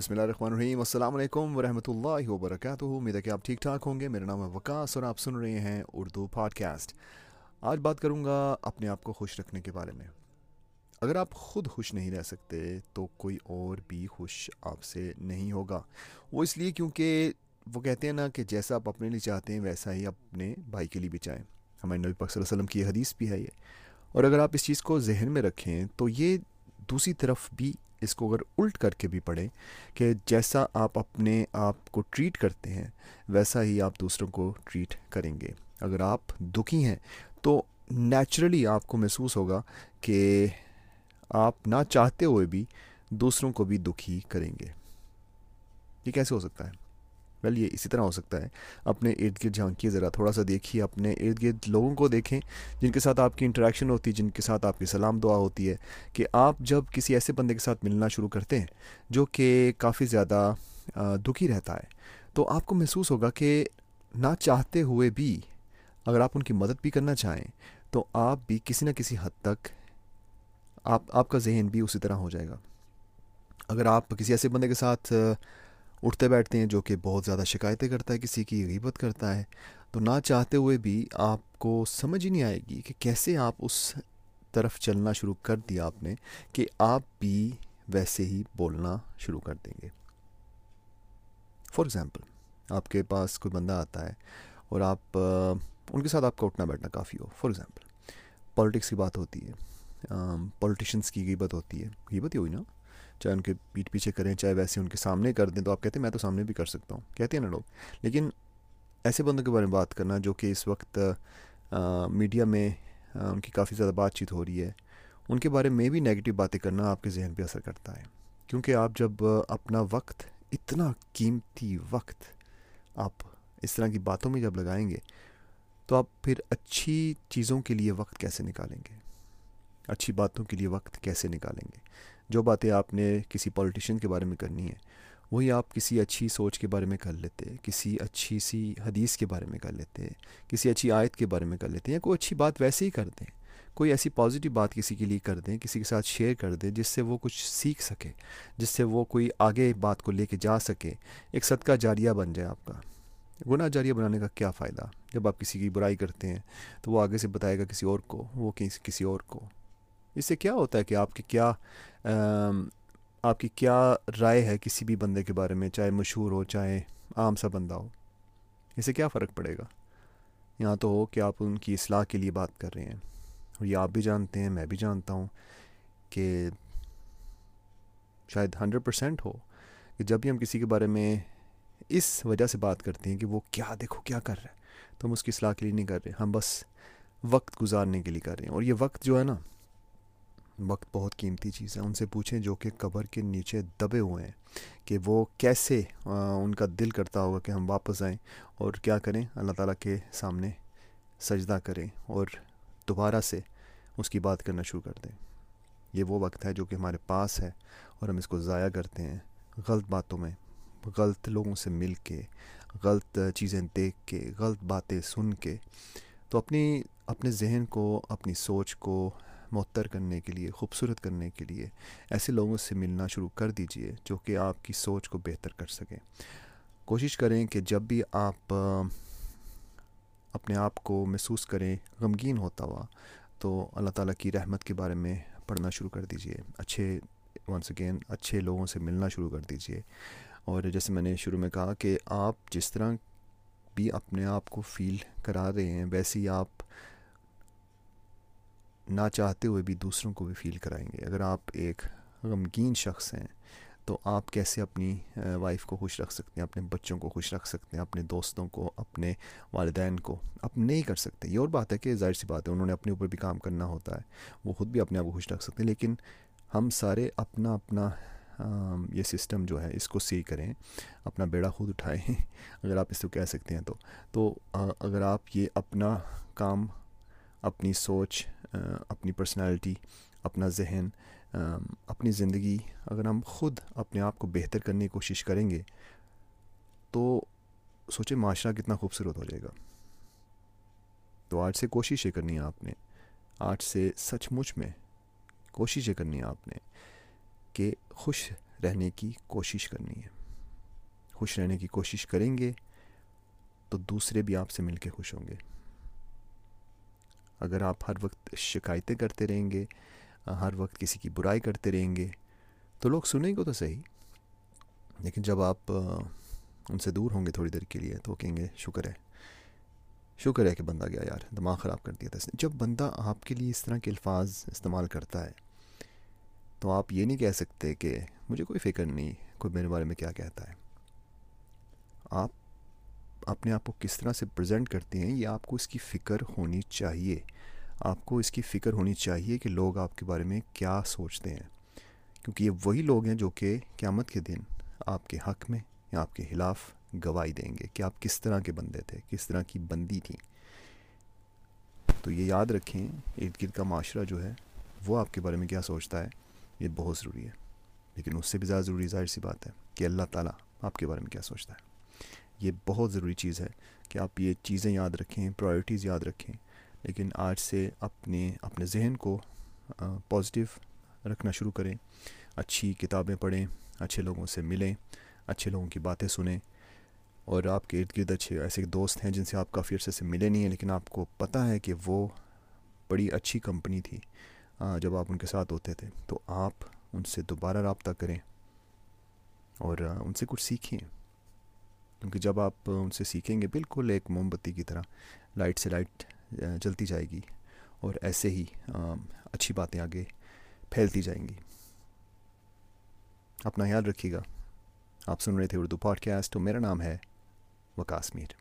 بسم اللہ الرحمن الرحیم، السلام علیکم ورحمۃ اللہ وبرکاتہ۔ امید ہے کہ آپ ٹھیک ٹھاک ہوں گے۔ میرا نام ہے وکاس اور آپ سن رہے ہیں اردو پاڈ کاسٹ آج بات کروں گا اپنے آپ کو خوش رکھنے کے بارے میں۔ اگر آپ خود خوش نہیں رہ سکتے تو کوئی اور بھی خوش آپ سے نہیں ہوگا۔ وہ اس لیے کیونکہ وہ کہتے ہیں نا کہ جیسا آپ اپنے لیے چاہتے ہیں ویسا ہی اپنے بھائی کے لیے بھی چاہیں۔ ہمارے نبی پاک صلی اللہ علیہ وسلم کی حدیث بھی ہے یہ۔ اور اگر آپ اس چیز کو ذہن میں رکھیں تو یہ دوسری طرف بھی اس کو اگر الٹ کر کے بھی پڑھیں کہ جیسا آپ اپنے آپ کو ٹریٹ کرتے ہیں، ویسا ہی آپ دوسروں کو ٹریٹ کریں گے۔ اگر آپ دکھی ہیں تو نیچرلی آپ کو محسوس ہوگا کہ آپ نہ چاہتے ہوئے بھی دوسروں کو بھی دکھی کریں گے۔ یہ کیسے ہو سکتا ہے؟ ویل یہ اسی طرح ہو سکتا ہے۔ اپنے ارد گرد جھانکیے ذرا تھوڑا سا دیکھیے، اپنے ارد گرد لوگوں کو دیکھیں جن کے ساتھ آپ کی انٹریکشن ہوتی ہے جن کے ساتھ آپ کی سلام دعا ہوتی ہے کہ آپ جب کسی ایسے بندے کے ساتھ ملنا شروع کرتے ہیں جو کہ کافی زیادہ دکھی رہتا ہے، تو آپ کو محسوس ہوگا کہ نہ چاہتے ہوئے بھی اگر آپ ان کی مدد بھی کرنا چاہیں تو آپ بھی کسی نہ کسی حد تک آپ آپ کا ذہن بھی اسی طرح ہو جائے گا۔ اگر آپ کسی ایسے بندے کے ساتھ اٹھتے بیٹھتے ہیں جو کہ بہت زیادہ شکایتیں کرتا ہے، کسی کی غیبت کرتا ہے۔ تو نہ چاہتے ہوئے بھی آپ کو سمجھ ہی نہیں آئے گی کہ کیسے آپ اس طرف چلنا شروع کر دیا آپ نے کہ آپ بھی ویسے ہی بولنا شروع کر دیں گے۔ فار ایگزامپل آپ کے پاس کوئی بندہ آتا ہے اور آپ ان کے ساتھ آپ کا اٹھنا بیٹھنا کافی ہو۔ فار ایگزامپل پالیٹکس کی بات ہوتی ہے پولیٹیشنس کی غیبت ہوتی ہے۔ غیبت ہی ہوئی نا؟ چاہے ان کے پیٹ پیچھے کریں، چاہے ویسے ان کے سامنے کر دیں، تو آپ کہتے ہیں میں تو سامنے بھی کر سکتا ہوں۔ کہتے ہیں نا لوگ۔ لیکن ایسے بندوں کے بارے میں بات کرنا جو کہ اس وقت میڈیا میں ان کی کافی زیادہ بات چیت ہو رہی ہے، ان کے بارے میں بھی نگیٹو باتیں کرنا آپ کے ذہن پہ اثر کرتا ہے۔ کیونکہ آپ جب اپنا وقت، اتنا قیمتی وقت آپ اس طرح کی باتوں میں جب لگائیں گے، تو آپ پھر اچھی چیزوں کے لیے وقت کیسے نکالیں گے؟ اچھی باتوں کے لیے وقت کیسے نکالیں گے؟ جو باتیں آپ نے کسی پولیٹیشین کے بارے میں کرنی ہے وہی آپ کسی اچھی سوچ کے بارے میں کر لیتے، کسی اچھی سی حدیث کے بارے میں کر لیتے، کسی اچھی آیت کے بارے میں کر لیتے، یا کوئی اچھی بات ویسے ہی کر دیں، کوئی ایسی پازیٹیو بات کسی کے لیے کر دیں، کسی کے ساتھ شیئر کر دیں، جس سے وہ کچھ سیکھ سکے، جس سے وہ کوئی آگے بات کو لے کے جا سکے، ایک صدقہ جاریہ بن جائے آپ کا۔ گناہ جاریہ بنانے کا کیا فائدہ؟ جب آپ کسی کی برائی کرتے ہیں تو وہ آگے سے بتائے گا کسی اور کو، وہ کسی اور کو۔ اس سے کیا ہوتا ہے کہ آپ کی کیا آپ کی کیا رائے ہے کسی بھی بندے کے بارے میں، چاہے مشہور ہو، چاہے عام سا بندہ ہو؟ اس سے کیا فرق پڑے گا؟ یہاں تو ہو کہ آپ ان کی اصلاح کے لیے بات کر رہے ہیں، اور یہ آپ بھی جانتے ہیں، میں بھی جانتا ہوں کہ شاید ہنڈریڈ پرسینٹ ہو کہ جب بھی ہم کسی کے بارے میں اس وجہ سے بات کرتے ہیں کہ وہ کیا دیکھو، کیا کر رہا ہے، تو ہم اس کی اصلاح کے لیے نہیں کر رہے، ہم بس وقت گزارنے کے لیے کر رہے ہیں۔ اور یہ وقت جو ہے نا وقت بہت قیمتی چیز ہے ان سے پوچھیں جو کہ قبر کے نیچے دبے ہوئے ہیں کہ وہ کیسے ان کا دل کرتا ہوگا کہ ہم واپس آئیں اور کیا کریں۔ اللہ تعالیٰ کے سامنے سجدہ کریں اور دوبارہ سے اس کی بات کرنا شروع کر دیں۔ یہ وہ وقت ہے جو کہ ہمارے پاس ہے اور ہم اس کو ضائع کرتے ہیں۔ غلط باتوں میں، غلط لوگوں سے مل کے، غلط چیزیں دیکھ کے، غلط باتیں سن کے۔ تو اپنی، اپنے ذہن کو، اپنی سوچ کو معطر کرنے کے لیے، خوبصورت کرنے کے لیے ایسے لوگوں سے ملنا شروع کر دیجیے جو کہ آپ کی سوچ کو بہتر کر سکیں۔ کوشش کریں کہ جب بھی آپ اپنے آپ کو محسوس کریں غمگین ہوتا ہوا، تو اللہ تعالیٰ کی رحمت کے بارے میں پڑھنا شروع کر دیجیے۔ اچھے ونس اگین اچھے لوگوں سے ملنا شروع کر دیجیے۔ اور جیسے میں نے شروع میں کہا کہ آپ جس طرح بھی اپنے آپ کو فیل کرا رہے ہیں ویسے ہی آپ نہ چاہتے ہوئے بھی دوسروں کو بھی فیل کرائیں گے۔ اگر آپ ایک غمگین شخص ہیں، تو آپ کیسے اپنی وائف کو خوش رکھ سکتے ہیں؟ اپنے بچوں کو خوش رکھ سکتے ہیں؟ اپنے دوستوں کو، اپنے والدین کو آپ نہیں کر سکتے۔ یہ اور بات ہے کہ ظاہر سی بات ہے، انہوں نے اپنے اوپر بھی کام کرنا ہوتا ہے۔ وہ خود بھی اپنے آپ کو خوش رکھ سکتے ہیں، لیکن ہم سارے اپنا اپنا یہ سسٹم جو ہے، اس کو سی کریں، اپنا بیڑا خود اٹھائیں۔ اگر آپ اس کو کہہ سکتے ہیں تو تو اگر آپ یہ اپنا کام اپنی سوچ اپنی پرسنالٹی اپنا ذہن اپنی زندگی اگر ہم خود اپنے آپ کو بہتر کرنے کی کوشش کریں گے تو سوچے معاشرہ کتنا خوبصورت ہو جائے گا۔ تو آج سے کوشش یہ کرنی ہے آپ نے۔ آج سے سچ مچ میں کوشش یہ کرنی ہے آپ نے کہ خوش رہنے کی کوشش کرنی ہے۔ خوش رہنے کی کوشش کریں گے تو دوسرے بھی آپ سے مل کے خوش ہوں گے۔ اگر آپ ہر وقت شکایتیں کرتے رہیں گے، ہر وقت کسی کی برائی کرتے رہیں گے، تو لوگ سنیں گے تو صحیح۔ لیکن جب آپ ان سے دور ہوں گے تھوڑی دیر کے لیے تو کہیں گے، شکر ہے شکر ہے کہ بندہ گیا یار، دماغ خراب کر دیا تھا اس نے۔ جب بندہ آپ کے لیے اس طرح کے الفاظ استعمال کرتا ہے، تو آپ یہ نہیں کہہ سکتے کہ مجھے کوئی فکر نہیں، کوئی میرے بارے میں کیا کہتا ہے۔ آپ اپنے آپ کو کس طرح سے پریزنٹ کرتے ہیں، یہ آپ کو اس کی فکر ہونی چاہیے۔ آپ کو اس کی فکر ہونی چاہیے کہ لوگ آپ کے بارے میں کیا سوچتے ہیں۔ کیونکہ یہ وہی لوگ ہیں جو کہ قیامت کے دن آپ کے حق میں یا آپ کے خلاف گواہی دیں گے کہ آپ کس طرح کے بندے تھے، کس طرح کی بندی تھیں تو یہ یاد رکھیں ارد گرد کا معاشرہ جو ہے، وہ آپ کے بارے میں کیا سوچتا ہے، یہ بہت ضروری ہے۔ لیکن اس سے بھی زیادہ ضروری ظاہر سی بات ہے کہ اللہ تعالیٰ آپ کے بارے میں کیا سوچتا ہے۔ یہ بہت ضروری چیز ہے کہ آپ یہ چیزیں یاد رکھیں پرائرٹیز یاد رکھیں، لیکن آج سے اپنے اپنے ذہن کو پازیٹیو رکھنا شروع کریں، اچھی کتابیں پڑھیں، اچھے لوگوں سے ملیں، اچھے لوگوں کی باتیں سنیں۔ اور آپ کے ارد گرد اچھے، ایسے دوست ہیں جن سے آپ کافی عرصے سے ملے نہیں ہیں، لیکن آپ کو پتہ ہے کہ وہ بڑی اچھی کمپنی تھی جب آپ ان کے ساتھ ہوتے تھے۔ تو آپ ان سے دوبارہ رابطہ کریں اور ان سے کچھ سیکھیں۔ کیونکہ جب آپ ان سے سیکھیں گے بالکل ایک موم بتی کی طرح، لائٹ سے لائٹ جلتی جائے گی اور ایسے ہی اچھی باتیں آگے پھیلتی جائیں گی۔ اپنا خیال رکھیے گا۔ آپ سن رہے تھے اردو پوڈ کاسٹ تو میرا نام ہے وکاس میر۔